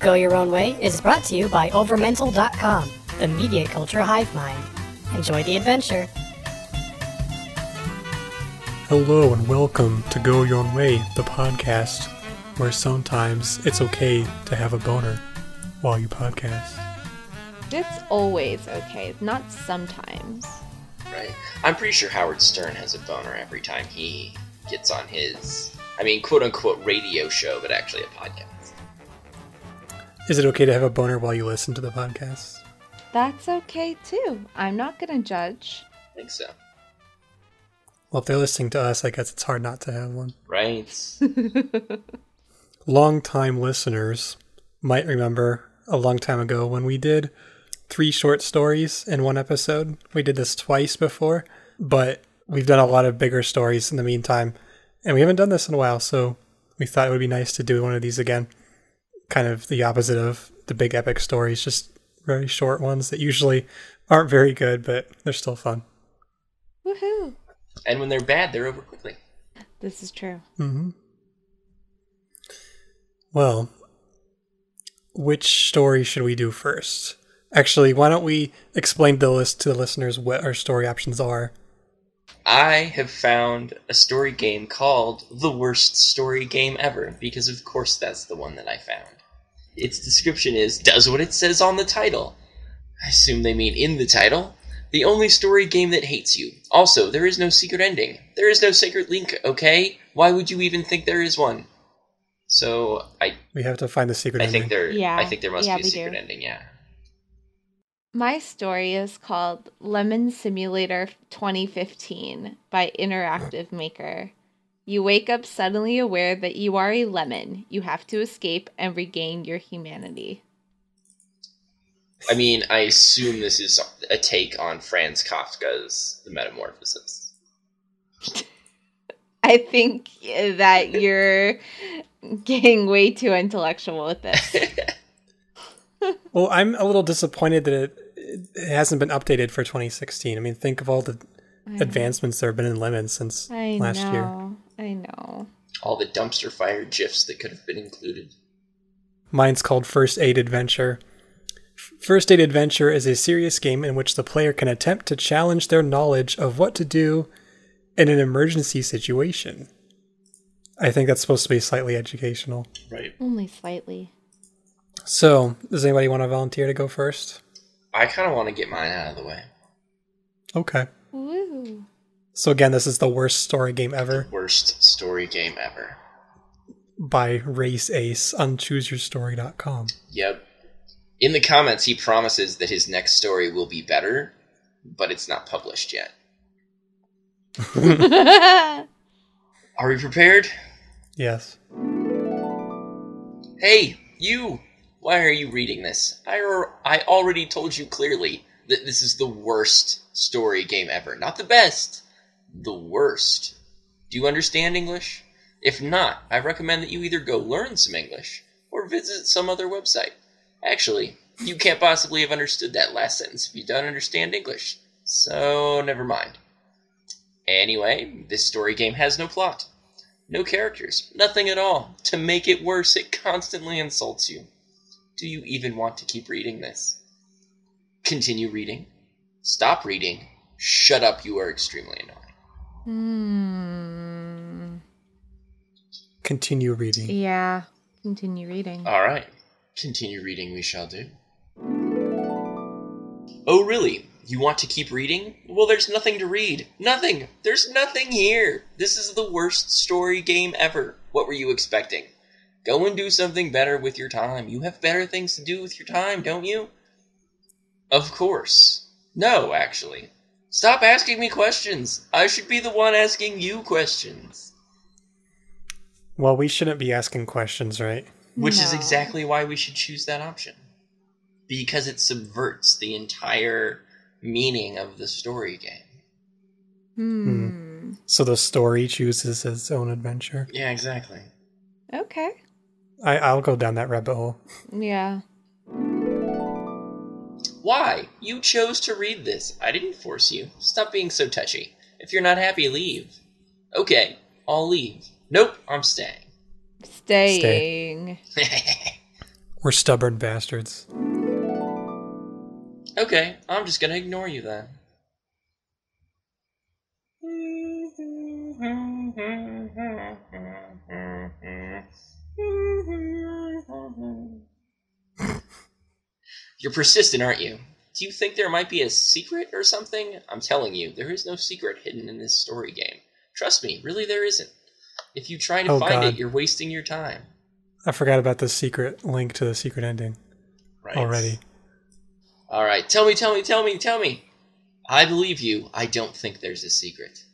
Go Your Own Way is brought to you by Overmental.com, the media culture hive mind. Enjoy the adventure. Hello and welcome to Go Your Own Way, the podcast where sometimes it's okay to have a boner while you podcast. It's always okay, not sometimes. Right. I'm pretty sure Howard Stern has a boner every time he gets on his, I mean, quote unquote radio show, but actually a podcast. Is it okay to have a boner while you listen to the podcast? That's okay too. I'm not gonna judge. I think so. Well, if they're listening to us, I guess it's hard not to have one. Right? Long-time listeners might remember a long time ago when we did three short stories in one episode. We did this twice before, but we've done a lot of bigger stories in the meantime, and we haven't done this in a while, so we thought it would be nice to do one of these again. Kind of the opposite of the big epic stories, just very short ones that usually aren't very good, but they're still fun. Woohoo! and when they're bad, they're over quickly. This is true. hmm Well, which story should we do first? Actually, why don't we explain the list to the listeners what our story options are? I have found a story game called The Worst Story Game Ever, because of course that's the one that I found. Its description is does what it says on the title. I assume they mean in the title. The only story game that hates you. Also, there is no secret ending. There is no secret link, okay? Why would you even think there is one? So I We have to find the secret I ending. think there Yeah. I think there must Yeah, be a we secret do. ending, yeah. My story is called Lemon Simulator 2015 by Interactive Maker. You wake up suddenly aware that you are a lemon. You have to escape and regain your humanity. I mean, I assume this is a take on Franz Kafka's The Metamorphosis. I think that you're getting way too intellectual with this. Well, I'm a little disappointed that it, it hasn't been updated for 2016. I mean, think of all the advancements there have been in Lemon since I last know. year. I know. All the dumpster fire gifs that could have been included. Mine's called First Aid Adventure. First Aid Adventure is a serious game in which the player can attempt to challenge their knowledge of what to do in an emergency situation. I think that's supposed to be slightly educational. Right. Only slightly. So, does anybody want to volunteer to go first? I kind of want to get mine out of the way. Okay. Woo. So, again, this is the worst story game ever Worst story game ever. by Race Ace on chooseyourstory.com. Yep. In the comments, he promises that his next story will be better, but it's not published yet. Are we prepared? Yes. Hey, you! Why are you reading this? I, ar- I already told you clearly that this is the worst story game ever. Not the best, the worst. Do you understand English? If not, I recommend that you either go learn some English or visit some other website. Actually, you can't possibly have understood that last sentence if you don't understand English. So, never mind. Anyway, this story game has no plot. No characters, nothing at all. To make it worse, it constantly insults you. Do you even want to keep reading this? Continue reading. Stop reading. Shut up, you are extremely annoying. Hmm. Continue reading. Yeah. Continue reading. Alright, continue reading we shall do. Oh, really? You want to keep reading? Well, there's nothing to read. Nothing! There's nothing here! This is the worst story game ever. What were you expecting? Go and do something better with your time. You have better things to do with your time, don't you? Of course. No, actually. Stop asking me questions. I should be the one asking you questions. Well, we shouldn't be asking questions, right? Which is exactly why we should choose that option. Because it subverts the entire meaning of the story game. Hmm. So the story chooses its own adventure. Yeah, exactly. Okay. I, I'll go down that rabbit hole. Yeah. Why? You chose to read this. I didn't force you. Stop being so touchy. If you're not happy, leave. Okay, I'll leave. Nope, I'm staying. Staying. We're stubborn bastards. Okay, I'm just gonna ignore you then. You're persistent, aren't you? Do you think there might be a secret or something? I'm telling you, there is no secret hidden in this story game. Trust me, really there isn't. If you try to Oh, find God. it, you're wasting your time. I forgot about the secret link to the secret ending Right. already. All right, tell me, tell me, tell me, tell me. I believe you. I don't think there's a secret.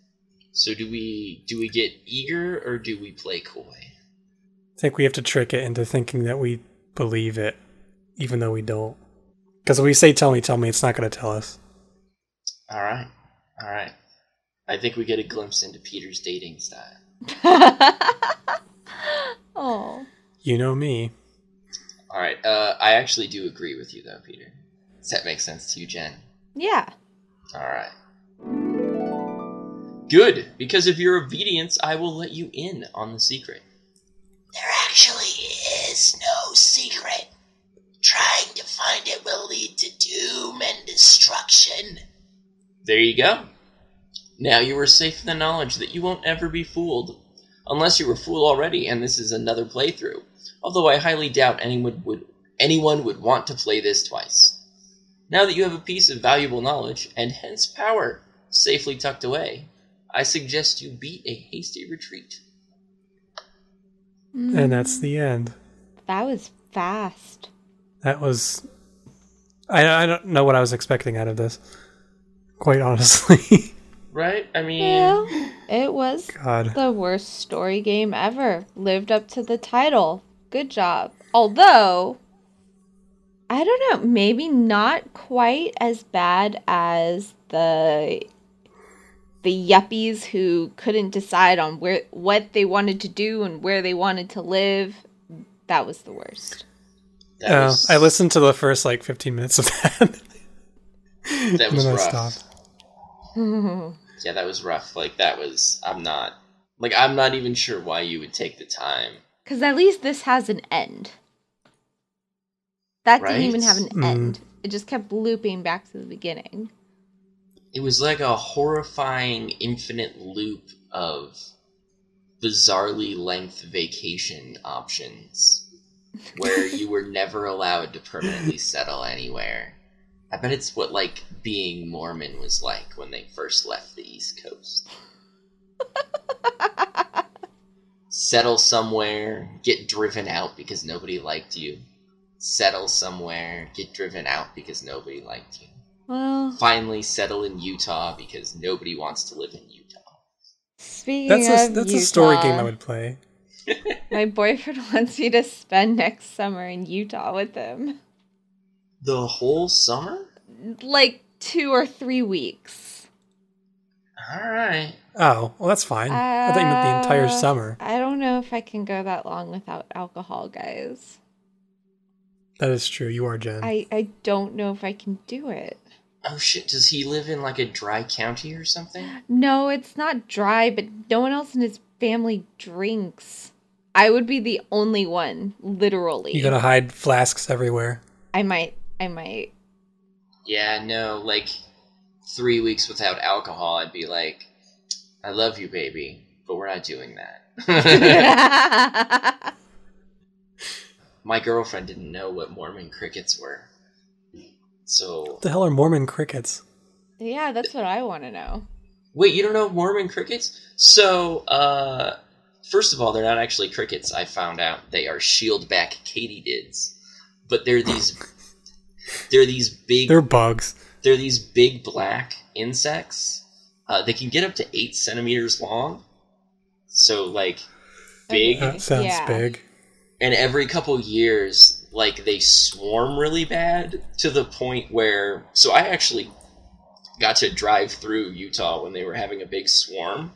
So do we do we get eager or do we play coy? I think we have to trick it into thinking that we believe it, even though we don't. Because if we say "tell me, tell me," it's not going to tell us. All right, all right. I think we get a glimpse into Peter's dating style. oh. You know me. All right, uh, I actually do agree with you though, Peter. Does that make sense to you, Jen? Yeah. All right. Good, because of your obedience, I will let you in on the secret. There actually is no secret. Trying to find it will lead to doom and destruction. There you go. Now you are safe in the knowledge that you won't ever be fooled. Unless you were fooled already and this is another playthrough. Although I highly doubt anyone would anyone would want to play this twice. Now that you have a piece of valuable knowledge, and hence power, safely tucked away, I suggest you beat a hasty retreat. Mm. And that's the end. That was fast. That was. I, I don't know what I was expecting out of this. Quite honestly. Right? I mean, Yeah. It was God. the worst story game ever. Lived up to the title. Good job. Although, I don't know, maybe not quite as bad as the the yuppies who couldn't decide on where what they wanted to do and where they wanted to live. That was the worst. That Uh, was, I listened to the first like 15 minutes of that. That and was then I rough. stopped. Yeah, that was rough. Like that was. I'm not. Like I'm not even sure why you would take the time. Because at least this has an end. That didn't even have an Mm. end. It just kept looping back to the beginning. It was like a horrifying infinite loop of bizarrely length vacation options where you were never allowed to permanently settle anywhere. I bet it's what like being Mormon was like when they first left the East Coast. Settle somewhere, get driven out because nobody liked you. Settle somewhere, get driven out because nobody liked you Well, finally settle in Utah because nobody wants to live in Utah. speaking That's a of that's a story game I would play. My boyfriend wants me to spend next summer in Utah with him. The whole summer? Like two or three weeks. All right. Oh, well, that's fine. I thought you meant the entire Uh, summer. I don't know if I can go that long without alcohol, guys. That is true. You are Jen. I, I don't know if I can do it. Oh shit, does he live in like a dry county or something? No, it's not dry, but no one else in his family drinks. I would be the only one, literally. You're gonna hide flasks everywhere. I might. I might. Yeah, no, like three weeks without alcohol, I'd be like, I love you, baby, but we're not doing that. My girlfriend didn't know what Mormon crickets were. So, What the hell are Mormon crickets? yeah, that's what I want to know. Wait, you don't know Mormon crickets? So, uh, first of all, they're not actually crickets. I found out they are shieldback katydids, but they're these they're these big They're bugs. they're these big black insects. Uh, they can get up to eight centimeters long. So, like, big. That sounds Yeah. big. And every couple years, like, they swarm really bad to the point where. So, I actually got to drive through Utah when they were having a big swarm,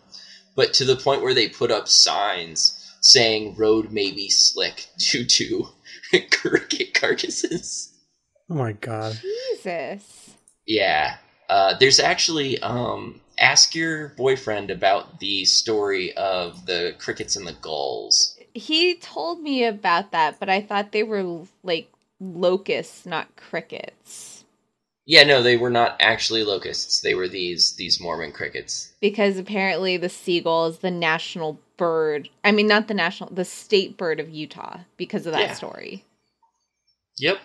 but to the point where they put up signs saying road may be slick due to cricket carcasses. Oh my god. Jesus. Yeah. Uh, there's actually um, ask your boyfriend about the story of the crickets and the gulls. he told me about that, but I thought they were like locusts, not crickets. Yeah, no, they were not actually locusts. They were these these Mormon crickets. Because apparently the seagull is the national bird. I mean, not the national, the state bird of Utah because of that Yeah. story. Yep.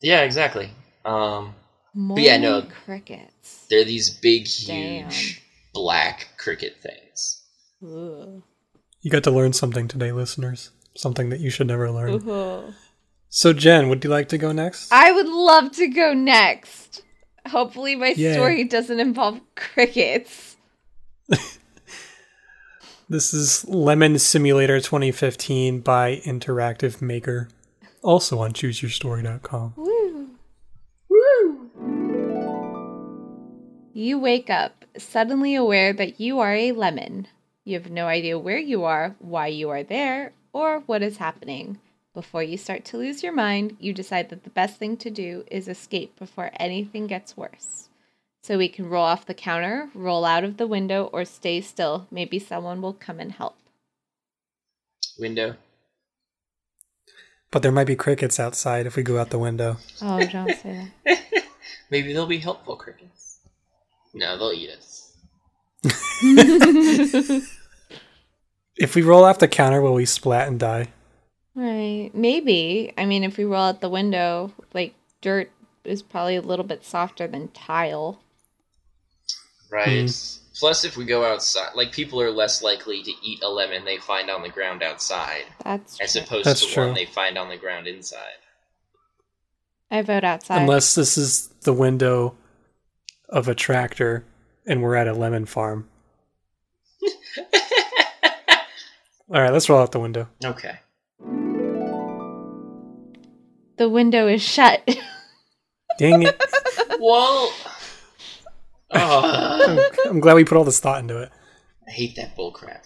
Yeah, exactly. Um, Mormon yeah, no. crickets. they're these big, Damn. huge black cricket things. Ugh. You got to learn something today, listeners. Something that you should never learn. Ugh. So, Jen, would you like to go next? I would love to go next. Hopefully, my Yay. story doesn't involve crickets. This is Lemon Simulator 2015 by Interactive Maker, also on ChooseYourStory.com. Woo. You wake up, suddenly aware that you are a lemon. You have no idea where you are, why you are there, or what is happening. Before you start to lose your mind, you decide that the best thing to do is escape before anything gets worse. So we can roll off the counter, roll out of the window, or stay still. Maybe someone will come and help. Window. But there might be crickets outside if we go out the window. Oh, don't say that. Maybe they'll be helpful crickets. No, they'll eat us. If we roll off the counter, will we splat and die? Right. Maybe. I mean, if we roll out the window, like dirt is probably a little bit softer than tile. Right. Hmm. Plus, if we go outside, like people are less likely to eat a lemon they find on the ground outside, That's as true. opposed That's to true. one they find on the ground inside. I vote outside. Unless this is the window of a tractor and we're at a lemon farm. All right, let's roll out the window. Okay. The window is shut. Dang it. Well. Oh, I'm, I'm glad we put all this thought into it. I hate that bullcrap.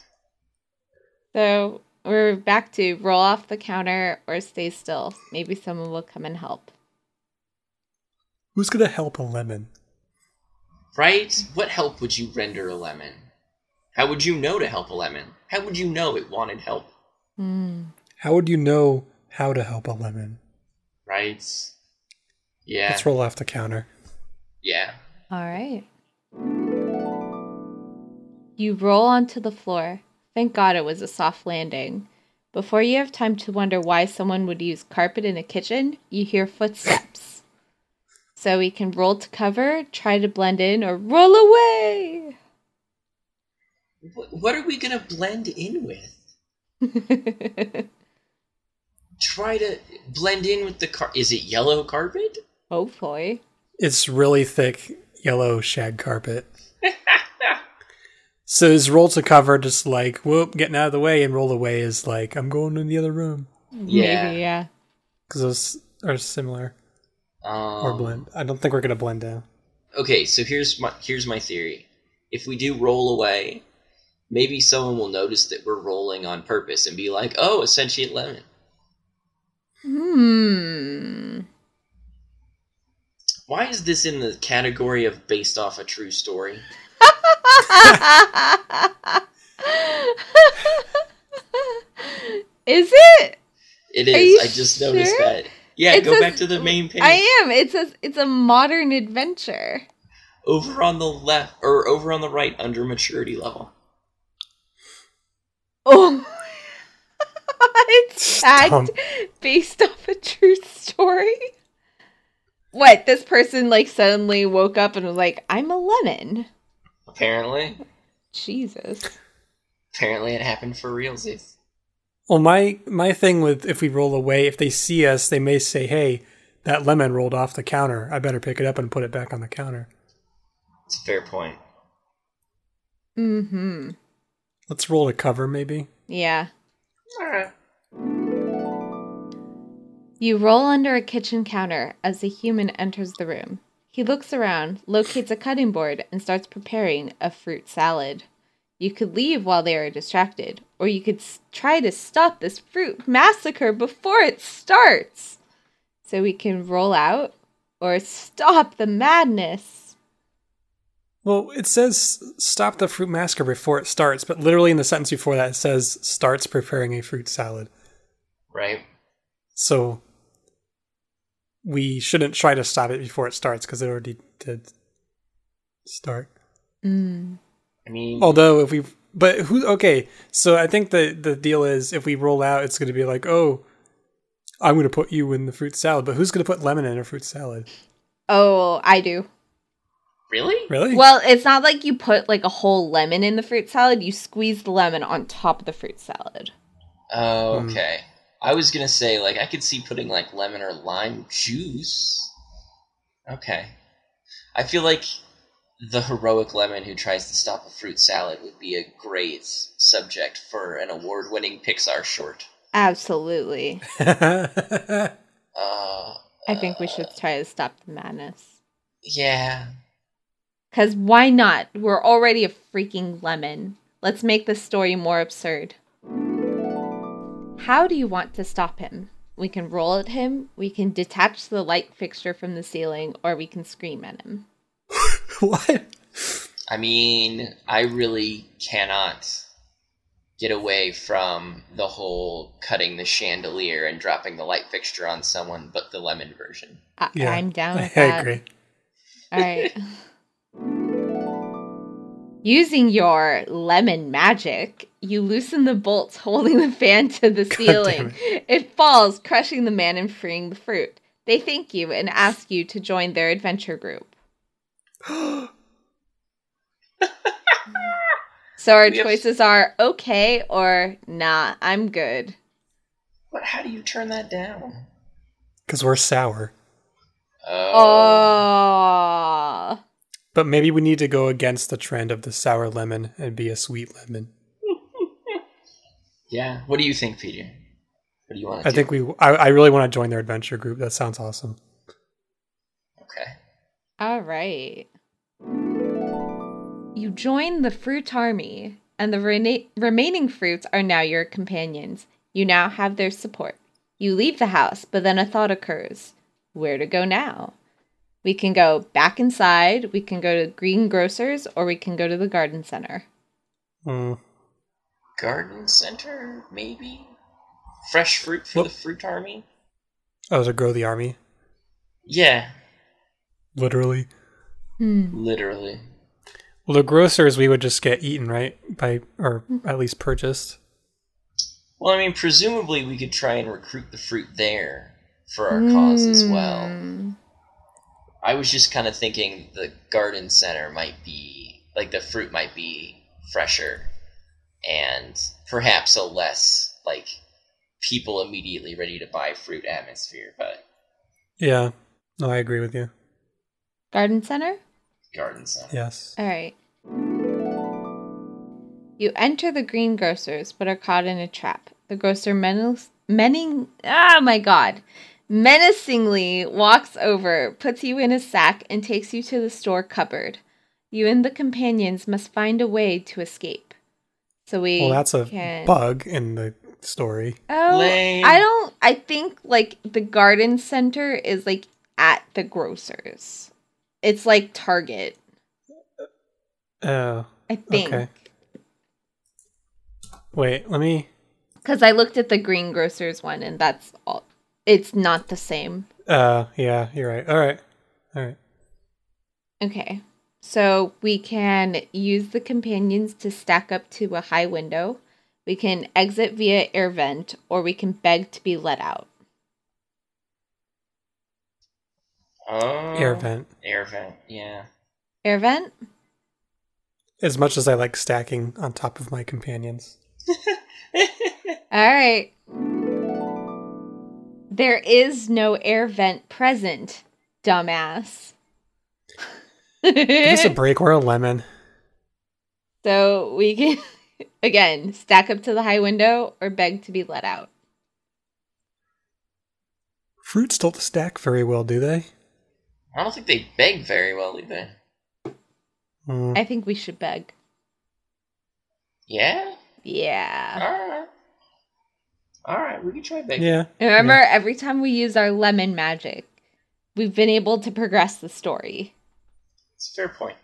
so we're back to roll off the counter or stay still. Maybe someone will come and help. Who's going to help a lemon? Right? What help would you render a lemon? How would you know to help a lemon? How would you know it wanted help? Hmm. How would you know how to help a lemon? Right? Yeah. Let's roll off the counter. Yeah. All right. You roll onto the floor. Thank God it was a soft landing. Before you have time to wonder why someone would use carpet in a kitchen, you hear footsteps. So we can roll to cover, try to blend in, or roll away. What, what are we gonna blend in with? Try to blend in with the car. Is it yellow carpet? Hopefully. It's really thick yellow shag carpet. so is roll to cover just like, whoop, getting out of the way, and roll away is like, I'm going in the other room. Yeah. Maybe, yeah. Because those are similar Um, or blend. I don't think we're going to blend down. Okay, so here's my here's my theory. If we do roll away, maybe someone will notice that we're rolling on purpose and be like, "Oh, a sentient lemon." Hmm. Why is this in the category of based off a true story? Is it? It is. I just noticed that. Yeah, It go says- back to the main page. I am. It's a it's a modern adventure. Over on the left or over on the right under maturity level. Oh, it's Stop. based off a true story. What? This person like suddenly woke up and was like, "I'm a lemon." Apparently. Jesus. Apparently it happened for realsies. Well, my my thing with if we roll away, if they see us, they may say, "Hey, that lemon rolled off the counter. I better pick it up and put it back on the counter." It's a fair point. Mm-hmm. Let's roll to cover, maybe. Yeah. Alright. You roll under a kitchen counter as a human enters the room. He looks around, locates a cutting board, and starts preparing a fruit salad. You could leave while they are distracted, or you could try to stop this fruit massacre before it starts. So we can roll out or stop the madness. Well, it says stop the fruit massacre before it starts, but literally in the sentence before that it says starts preparing a fruit salad. Right? So we shouldn't try to stop it before it starts because it already did start. Mm. I mean, Although if we but who okay, so I think the the deal is if we roll out it's going to be like, "Oh, I'm going to put you in the fruit salad." But who's going to put lemon in a fruit salad? Oh, I do. Really? Really? Well, it's not like you put like a whole lemon in the fruit salad. You squeeze the lemon on top of the fruit salad. Oh, Hmm. okay. I was gonna say, like, I could see putting like lemon or lime juice. Okay. I feel like the heroic lemon who tries to stop a fruit salad would be a great subject for an award-winning Pixar short. Absolutely. Uh, I think we should try to stop the madness. yeah. Because why not? We're already a freaking lemon. Let's make the story more absurd. How do you want to stop him? We can roll at him, we can detach the light fixture from the ceiling, or we can scream at him. what? I mean, I really cannot get away from the whole cutting the chandelier and dropping the light fixture on someone, but the lemon version. I- Yeah. I'm down with I that. agree. All right. Using your lemon magic, you loosen the bolts holding the fan to the God ceiling. damn It falls, crushing the man and freeing the fruit. They thank you and ask you to join their adventure group. So our We choices are okay or nah, I'm good. But how do you turn that down? Because we're sour. Oh. But maybe we need to go against the trend of the sour lemon and be a sweet lemon. Yeah. What do you think, Peter? What do you want to I do? think we. I, I really want to join their adventure group. That sounds awesome. Okay. All right. You join the fruit army, and the rena- remaining fruits are now your companions. You now have their support. You leave the house, but then a thought occurs. Where to go now? We can go back inside, we can go to Green Grocers, or we can go to the garden center. Mm. Garden center, maybe. Fresh fruit for Well- the fruit army. Oh, to grow the army, Yeah, literally. Hmm. literally. Well, the grocers we would just get eaten, right? By or at least purchased. Well, I mean, presumably we could try and recruit the fruit there for our cause as well. I was just kind of thinking the garden center might be like the fruit might be fresher and perhaps a less like people immediately ready to buy fruit atmosphere, but Yeah. No, I agree with you. Garden center? garden center. Yes. All right. You enter the green grocer's, but are caught in a trap. The grocer menace, mening, ah, my God, menacingly walks over, puts you in a sack, and takes you to the store cupboard. You and the companions must find a way to escape. So we. Well, that's a can... bug in the story. Oh, Lame. I don't. I think like the garden center is like at the grocer's. It's like Target. Oh. I think. Okay. Wait. Let me. Because I looked at the green grocers one, and that's all. It's not the same. Uh. Yeah. You're right. All right. All right. Okay. So we can use the companions to stack up to a high window. We can exit via air vent, or we can beg to be let out. Oh, Air vent. Air vent. Yeah. Air vent? As much as I like stacking on top of my companions. All right. There is no air vent present, dumbass. Give us a break. We're a lemon. so we can, again, stack up to the high window or beg to be let out. Fruits don't stack very well, do they? I don't think they beg very well either. Hmm. I think we should beg. Yeah. Yeah. All right. All right. We can try begging. Yeah. Remember, every time we use our lemon magic, we've been able to progress the story. It's a fair point.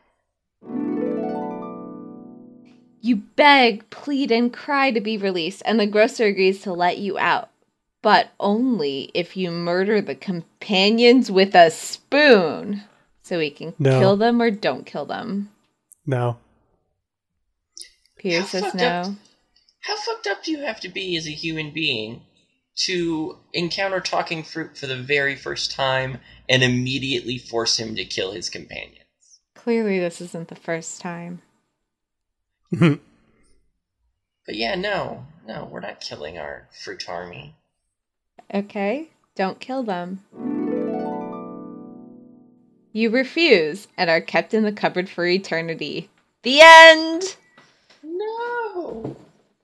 You beg, plead, and cry to be released, and the grocer agrees to let you out. But only if you murder the companions with a spoon. So we can No. kill them or don't kill them. No. Peter How says no. up- How fucked up do you have to be as a human being to encounter talking fruit for the very first time and immediately force him to kill his companions? Clearly, this isn't the first time. But yeah, no, no, we're not killing our fruit army. Okay, don't kill them. You refuse and are kept in the cupboard for eternity. The end!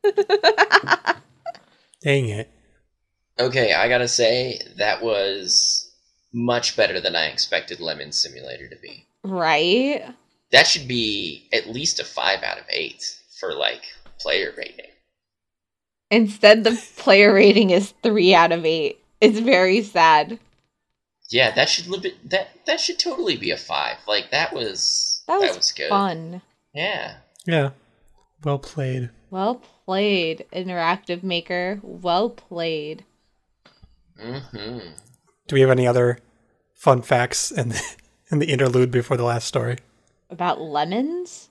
No. Dang it. Okay, I gotta say that was much better than I expected Lemon Simulator to be. Right? That should be at least a five out of eight for like player rating. Instead, the player rating is 3 out of 8. It's very sad. Yeah, that should live. That that should totally be a five. Like that was That was, good. fun. Yeah. Yeah. Well played. Well played, Interactive Maker. Well played. hmm Do we have any other fun facts in the, in the interlude before the last story? About lemons?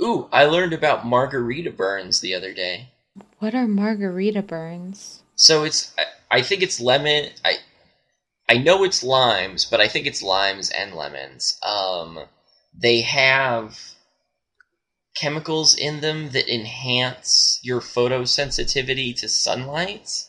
Ooh, I learned about margarita burns the other day. What are margarita burns? So it's I, I think it's lemon. I I know it's limes, but I think it's limes and lemons. Um, they have chemicals in them that enhance your photosensitivity to sunlight.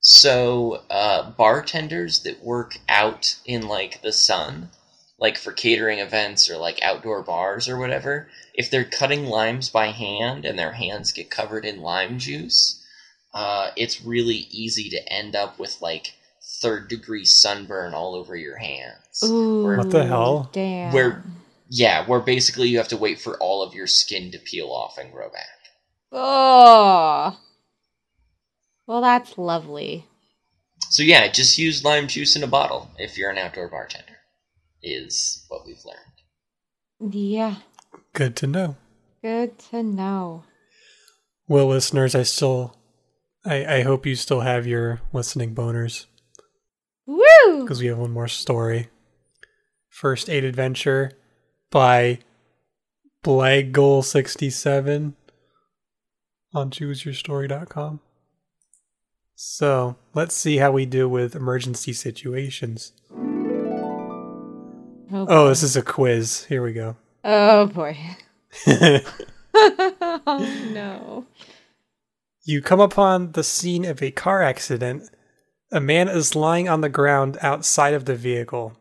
So uh, bartenders that work out in like the sun, like for catering events or like outdoor bars or whatever, if they're cutting limes by hand and their hands get covered in lime juice, uh, it's really easy to end up with like third degree sunburn all over your hands. Ooh. What the hell? Damn. Where, yeah, where basically you have to wait for all of your skin to peel off and grow back. Oh. Well, that's lovely. So yeah, just use lime juice in a bottle if you're an outdoor bartender. Is what we've learned. Yeah. Good to know. Good to know. Well, listeners, I still, I, I hope you still have your listening boners Woo! because we have one more story. First Aid Adventure by Blaggle67 on chooseyourstory.com. So let's see how we do with emergency situations. Oh, Oh, this is a quiz. Here we go. oh boy. oh no. You come upon the scene of a car accident. A man is lying on the ground outside of the vehicle.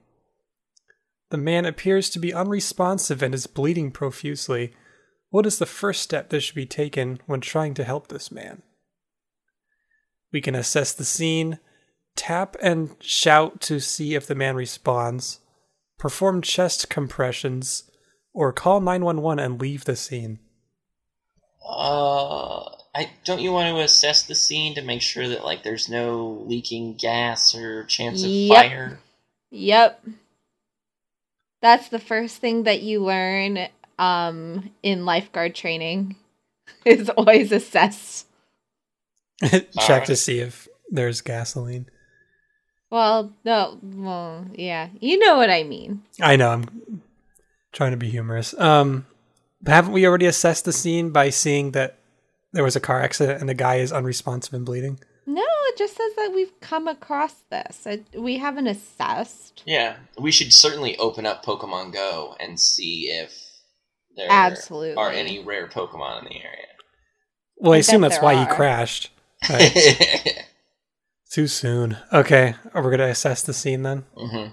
The man appears to be unresponsive and is bleeding profusely. What is the first step that should be taken when trying to help this man? We can assess the scene, tap and shout to see if the man responds, perform chest compressions, or call 911 and leave the scene. Uh, I don't you want to assess the scene to make sure that like there's no leaking gas or chance of Yep. fire? Yep. That's the first thing that you learn um in lifeguard training is always assess. Check Alright. to see if there's gasoline. Well, no, well, yeah. You know what I mean. I know I'm trying to be humorous. Um, but haven't we already assessed the scene by seeing that there was a car accident and the guy is unresponsive and bleeding? No, it just says that we've come across this. It, we haven't assessed. Yeah, we should certainly open up Pokemon Go and see if there Absolutely. are any rare Pokemon in the area. Well, I, I assume that's there why he crashed. But area. too soon. Okay, are we gonna assess the scene then? hmm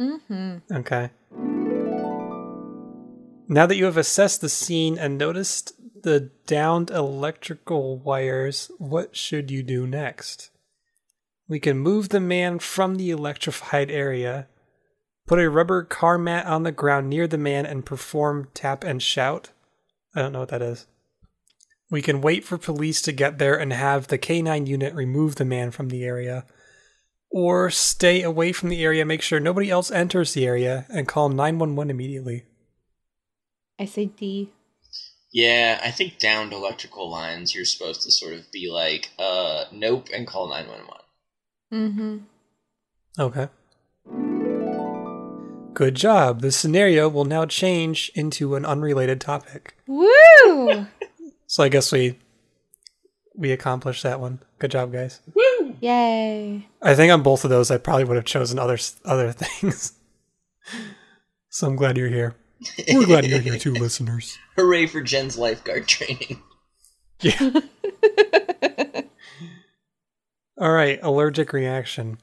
Mm-hmm. Okay. Now that you have assessed the scene and noticed the downed electrical wires, what should you do next? We can move the man from the electrified area, put a rubber car mat on the ground near the man, and perform tap and shout. I don't know what that is. We can wait for police to get there and have the K9 unit remove the man from the area. Or stay away from the area, make sure nobody else enters the area, and call 911 immediately. I say D. Yeah, I think down to electrical lines, you're supposed to sort of be like, uh, nope, and call 911. Mm-hmm. Okay. Good job. The scenario will now change into an unrelated topic. Woo! So I guess we we accomplished that one. Good job, guys. Woo! Yay. I think on both of those, I probably would have chosen other other things. so I'm glad you're here. We're glad you're here too, listeners. Hooray for Jen's lifeguard training. Yeah. All right, allergic reaction.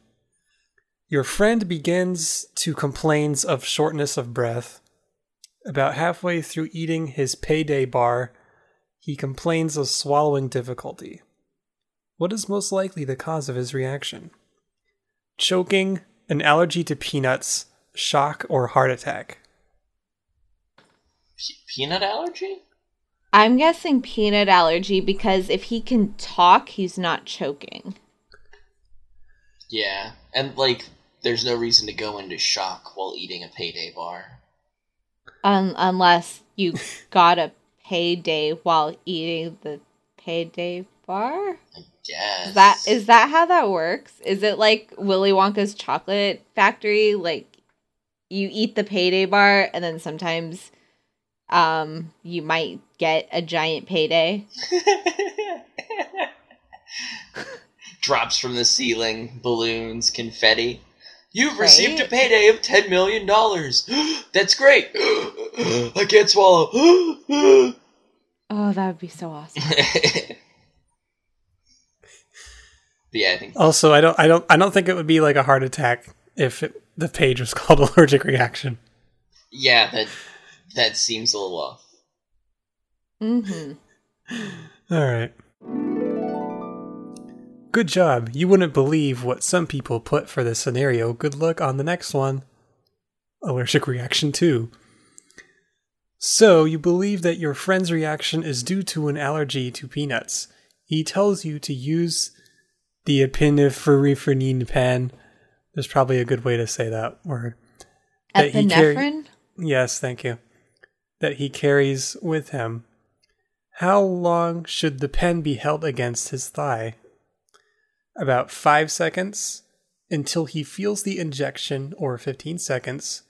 Your friend begins to complains of shortness of breath. About halfway through eating his payday bar, he complains of swallowing difficulty. What is most likely the cause of his reaction? Choking, an allergy to peanuts, shock, or heart attack? Pe- peanut allergy? I'm guessing peanut allergy because if he can talk, he's not choking. Yeah, and like, there's no reason to go into shock while eating a payday bar. Un- unless you got a payday while eating the payday bar. I guess. Is that is that how that works? Is it like Willy Wonka's chocolate factory? Like you eat the payday bar and then sometimes um you might get a giant payday. Drops from the ceiling, balloons, confetti. You've Right. received a payday of $10 million. That's great. I can't swallow. Oh, that would be so awesome. yeah, I think Also, I don't, I don't, I don't think it would be like a heart attack if it, the page was called allergic reaction. yeah, that that seems a little off. Mhm. All right. Good job. You wouldn't believe what some people put for this scenario. Good luck on the next one. Allergic reaction 2. So, you believe that your friend's reaction is due to an allergy to peanuts. He tells you to use the epinephrine pen. There's probably a good way to say that word. That he carry- Epinephrine? Yes, thank you. That he carries with him. How long should the pen be held against his thigh? About 5 seconds until he feels the injection, or 15 seconds.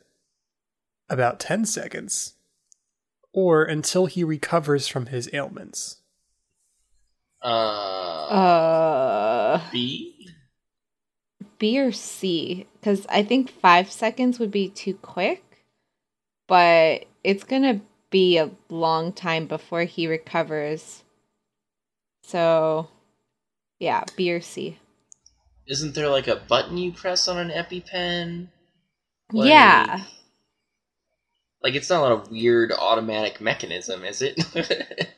About 10 seconds. Or until he recovers from his ailments. Uh, Uh B? B or C cuz I think 5 seconds would be too quick, but it's going to be a long time before he recovers. So, yeah, B or C. Isn't there like a button you press on an EpiPen? Like- Yeah. Like it's not a weird automatic mechanism, is it?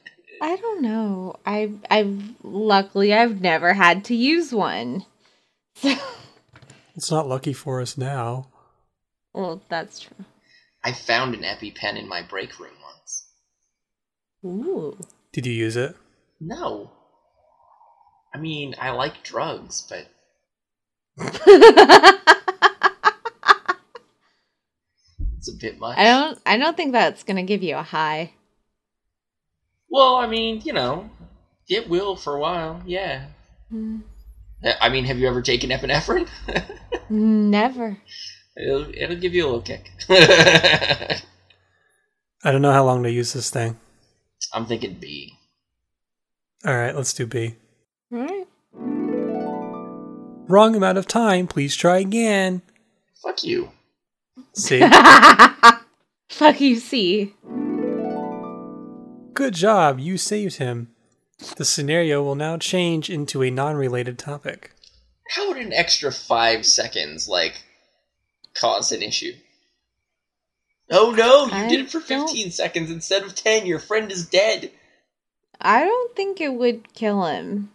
I don't know. I I've luckily I've never had to use one. So, It's not lucky for us now. well, that's true. I found an EpiPen in my break room once. Ooh. Did you use it? No. I mean, I like drugs, but it's a bit much. I don't I don't think that's going to give you a high. Well, I mean, you know, it will for a while, yeah. Hmm. I mean, have you ever taken epinephrine? Never. It'll, it'll give you a little kick. I don't know how long to use this thing. I'm thinking B. All right, let's do B. All right. Wrong amount of time. Please try again. Fuck you. See? Fuck you, C. Good job. You saved him. The scenario will now change into a non related topic. How would an extra five seconds, like, cause an issue? Oh no, you I did it for don't- 15 seconds instead of 10. Your friend is dead. I don't think it would kill him.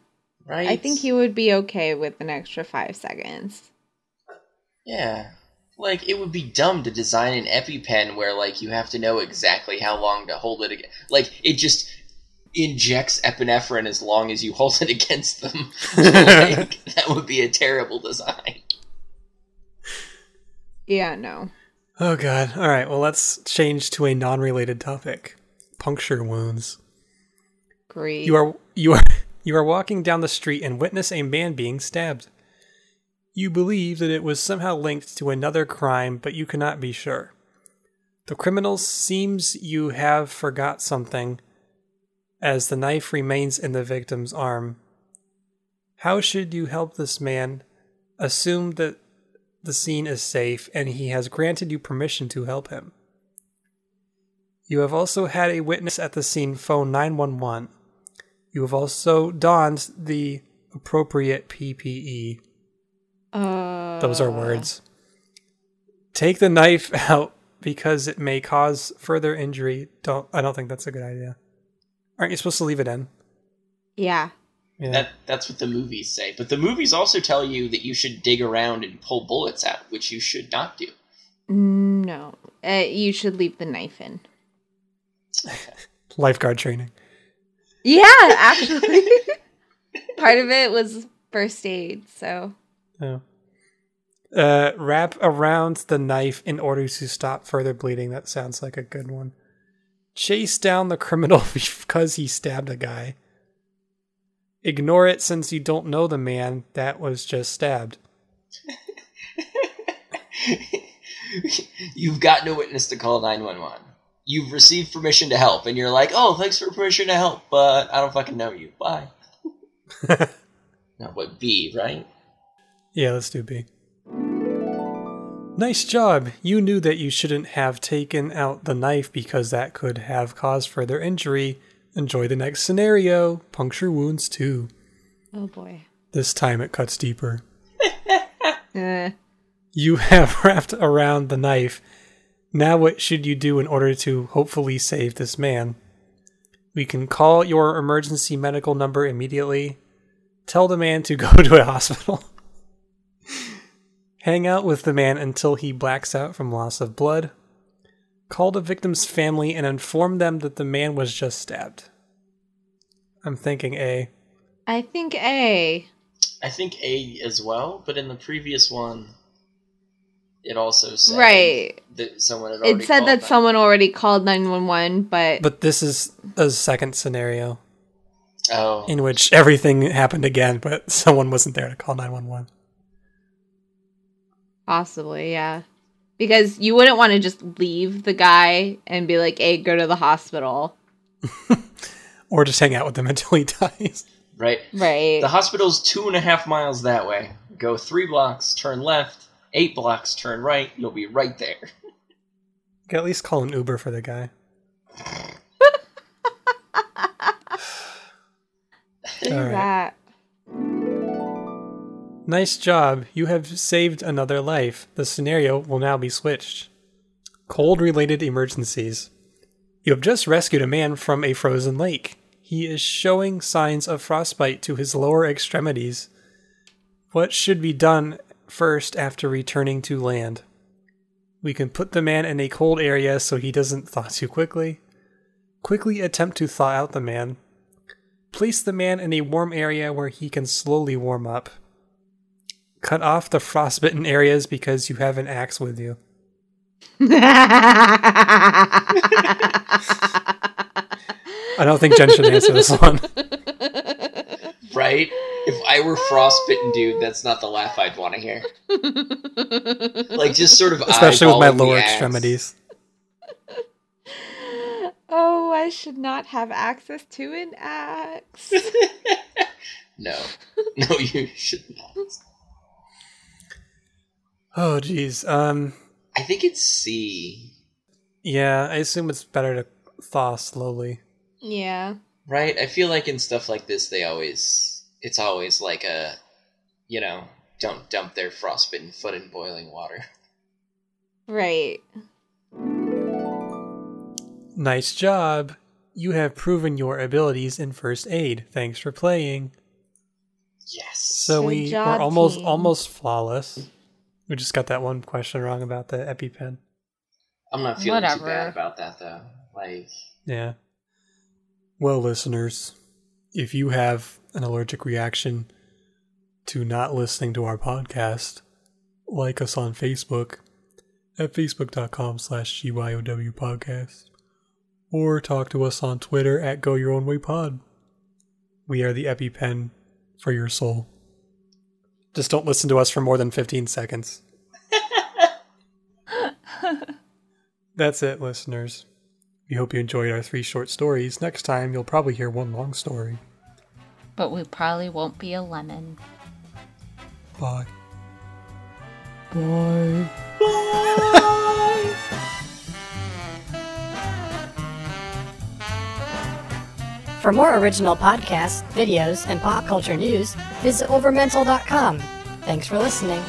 Right? I think he would be okay with an extra five seconds. Yeah. Like, it would be dumb to design an EpiPen where, like, you have to know exactly how long to hold it again. Like, it just injects epinephrine as long as you hold it against them. like, that would be a terrible design. Yeah, no. Oh, God. All right, well, let's change to a non related topic. puncture wounds. Great. You are you are you are walking down the street and witness a man being stabbed. You believe that it was somehow linked to another crime, but you cannot be sure. The criminal seems you have forgot something, as the knife remains in the victim's arm. How should you help this man? Assume that the scene is safe and he has granted you permission to help him. You have also had a witness at the scene phone 911. You have also donned the appropriate PPE. uh, Those are words. Take the knife out because it may cause further injury. Don't I don't think that's a good idea. Aren't you supposed to leave it in? Yeah. Yeah. That that's what the movies say. But the movies also tell you that you should dig around and pull bullets out, which you should not do. No. Uh, you should leave the knife in. Lifeguard training. Yeah, actually. Part of it was first aid, so. Oh. Uh, wrap around the knife in order to stop further bleeding. That sounds like a good one. Chase down the criminal because he stabbed a guy. Ignore it since you don't know the man that was just stabbed. You've got no witness to call 911. You've received permission to help, and you're like, oh, thanks for permission to help, but I don't fucking know you. Bye. Now, what, B, right? Yeah, let's do B. Nice job. You knew that you shouldn't have taken out the knife because that could have caused further injury. Enjoy the next scenario. Puncture wounds too. Oh boy. This time it cuts deeper. Uh, You have wrapped around the knife. Now, what should you do in order to hopefully save this man? We can call your emergency medical number immediately. Tell the man to go to a hospital. Hang out with the man until he blacks out from loss of blood. Call the victim's family and inform them that the man was just stabbed. I'm thinking A. I think A. I think A as well, but in the previous one, it also said Right. that someone had already It said called that them. someone already called 911, but, But this is a second scenario Oh, in which everything happened again, but someone wasn't there to call 911. possibly, yeah. Because you wouldn't want to just leave the guy and be like, hey, go to the hospital. Or just hang out with him until he dies. right. Right. The hospital's two and a half miles that way. Go three blocks, turn left. Eight blocks, turn right. You'll be right there. You can at least call an Uber for the guy. Look at Alright. that. Nice job. You have saved another life. The scenario will now be switched. Cold related emergencies. You have just rescued a man from a frozen lake. He is showing signs of frostbite to his lower extremities. What should be done first after returning to land? We can put the man in a cold area so he doesn't thaw too quickly. Quickly attempt to thaw out the man. Place the man in a warm area where he can slowly warm up. Cut off the frostbitten areas because you have an axe with you. I don't think Jen should answer this one. Right? If I were frostbitten, dude, that's not the laugh I'd want to hear. Like just sort of Especially with my lower extremities. oh, I should not have access to an axe. No, no, you should not. Oh geez. Um I think it's C. yeah, I assume it's better to thaw slowly. yeah. Right? I feel like in stuff like this, they always it's always like a, you know, don't dump their frostbitten foot in boiling water. Right. Nice job. You have proven your abilities in first aid. Thanks for playing. Yes. So Good we job, were almost team. almost flawless. We just got that one question wrong about the EpiPen. I'm not feeling too bad about that though. Like, Yeah. Well, listeners, if you have an allergic reaction to not listening to our podcast, like us on Facebook at facebook.com slash GYOW podcast. or talk to us on Twitter at Go Your Own Way Pod. We are the EpiPen for your soul. Just don't listen to us for more than 15 seconds. That's it, listeners. We hope you enjoyed our three short stories. Next time, you'll probably hear one long story. But we probably won't be a lemon. Bye. Bye. For more original podcasts, videos, and pop culture news, visit overmental.com. Thanks for listening.